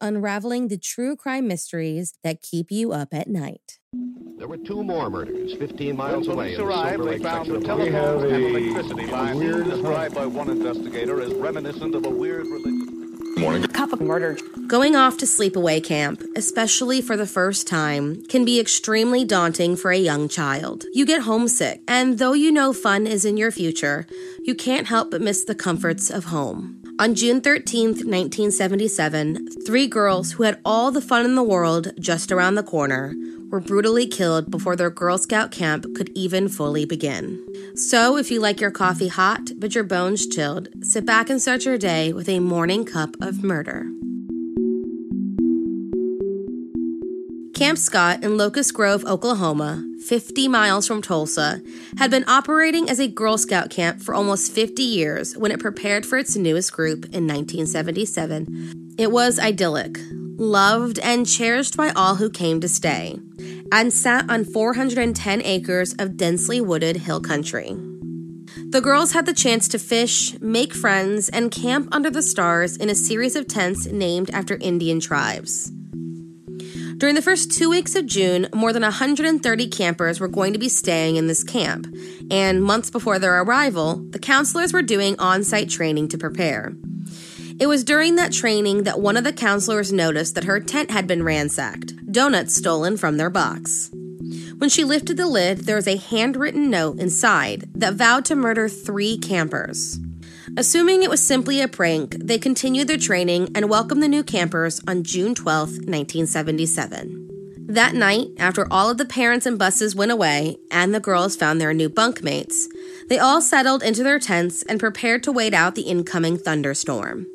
unraveling the true crime mysteries that keep you up at night. There were two more murders 15 miles when away. police in the arrived, Silver they found section the of telephone Montana. and electricity lines described by one investigator as reminiscent of a weird religion. Morning. Cup of murder. Going off to sleepaway camp, especially for the first time, can be extremely daunting for a young child. You get homesick, and though you know fun is in your future, you can't help but miss the comforts of home. On June 13th, 1977, three girls who had all the fun in the world just around the corner were brutally killed before their Girl Scout camp could even fully begin. So, if you like your coffee hot but your bones chilled, sit back and start your day with a morning cup of murder. Camp Scott in Locust Grove, Oklahoma, 50 miles from Tulsa, had been operating as a Girl Scout camp for almost 50 years when it prepared for its newest group in 1977. It was idyllic, loved and cherished by all who came to stay, and sat on 410 acres of densely wooded hill country. The girls had the chance to fish, make friends, and camp under the stars in a series of tents named after Indian tribes. During the first two weeks of June, more than 130 campers were going to be staying in this camp, and months before their arrival, the counselors were doing on site training to prepare. It was during that training that one of the counselors noticed that her tent had been ransacked, donuts stolen from their box. When she lifted the lid, there was a handwritten note inside that vowed to murder three campers. Assuming it was simply a prank, they continued their training and welcomed the new campers on June 12, 1977. That night, after all of the parents and buses went away and the girls found their new bunkmates, they all settled into their tents and prepared to wait out the incoming thunderstorm.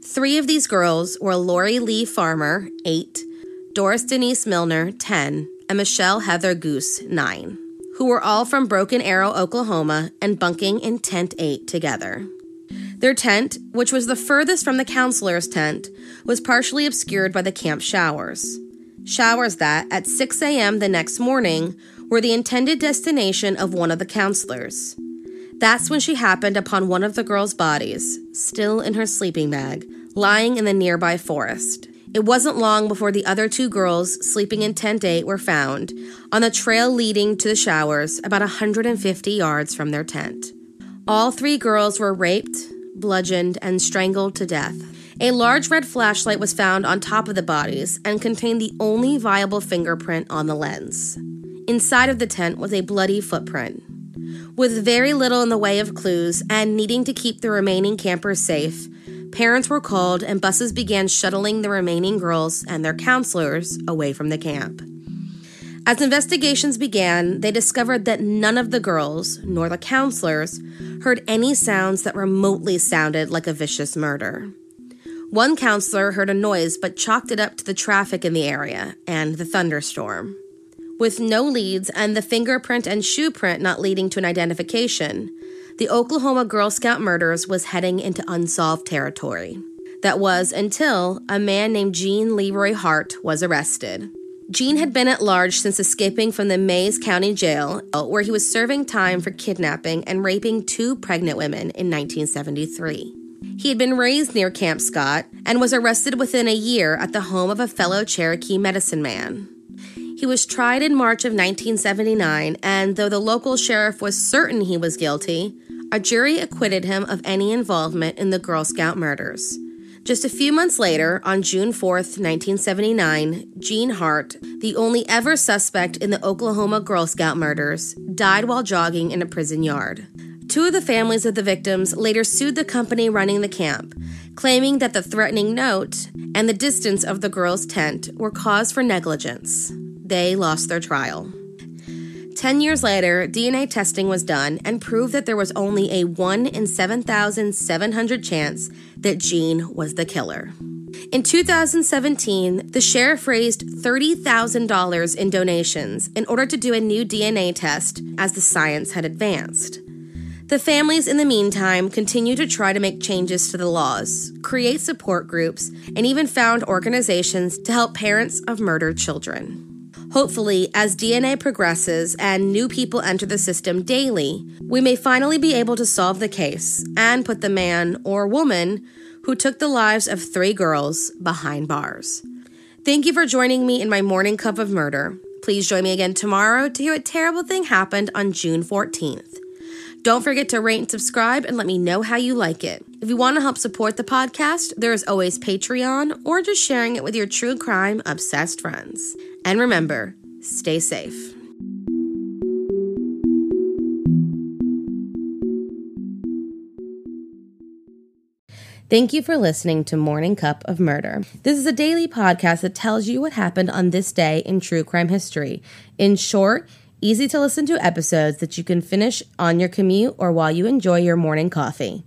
Three of these girls were Lori Lee Farmer, 8, Doris Denise Milner, 10, and Michelle Heather Guse, 9, who were all from Broken Arrow, Oklahoma, and bunking in Tent 8 together. Their tent, which was the furthest from the counselor's tent, was partially obscured by the camp showers. Showers that, at 6 a.m. the next morning, were the intended destination of one of the counselors. That's when she happened upon one of the girl's bodies, still in her sleeping bag, lying in the nearby forest. It wasn't long before the other two girls sleeping in Tent 8 were found on the trail leading to the showers about 150 yards from their tent. All three girls were raped, bludgeoned, and strangled to death. A large red flashlight was found on top of the bodies and contained the only viable fingerprint on the lens. Inside of the tent was a bloody footprint. With very little in the way of clues and needing to keep the remaining campers safe, parents were called and buses began shuttling the remaining girls and their counselors away from the camp. As investigations began, they discovered that none of the girls, nor the counselors, heard any sounds that remotely sounded like a vicious murder. One counselor heard a noise but chalked it up to the traffic in the area and the thunderstorm. With no leads and the fingerprint and shoe print not leading to an identification, the Oklahoma Girl Scout murders was heading into unsolved territory. That was until a man named Gene Leroy Hart was arrested. Gene had been at large since escaping from the Mayes County Jail, where he was serving time for kidnapping and raping two pregnant women in 1973. He had been raised near Camp Scott and was arrested within a year at the home of a fellow Cherokee medicine man. He was tried in March of 1979, and though the local sheriff was certain he was guilty, a jury acquitted him of any involvement in the Girl Scout murders. Just a few months later, on June 4, 1979, Gene Hart, the only ever suspect in the Oklahoma Girl Scout murders, died while jogging in a prison yard. Two of the families of the victims later sued the company running the camp, claiming that the threatening note and the distance of the girls' tent were cause for negligence. They lost their trial. Ten years later, DNA testing was done and proved that there was only a 1 in 7,700 chance that Gene was the killer. In 2017, the sheriff raised $30,000 in donations in order to do a new DNA test as the science had advanced. The families, in the meantime, continue to try to make changes to the laws, create support groups, and even found organizations to help parents of murdered children. Hopefully, as DNA progresses and new people enter the system daily, we may finally be able to solve the case and put the man or woman who took the lives of three girls behind bars. Thank you for joining me in my morning cup of murder. Please join me again tomorrow to hear a terrible thing happened on June 14th. Don't forget to rate and subscribe and let me know how you like it. If you want to help support the podcast, there is always Patreon or just sharing it with your true crime obsessed friends. And remember, stay safe. Thank you for listening to Morning Cup of Murder. This is a daily podcast that tells you what happened on this day in true crime history. In short, easy to listen to episodes that you can finish on your commute or while you enjoy your morning coffee.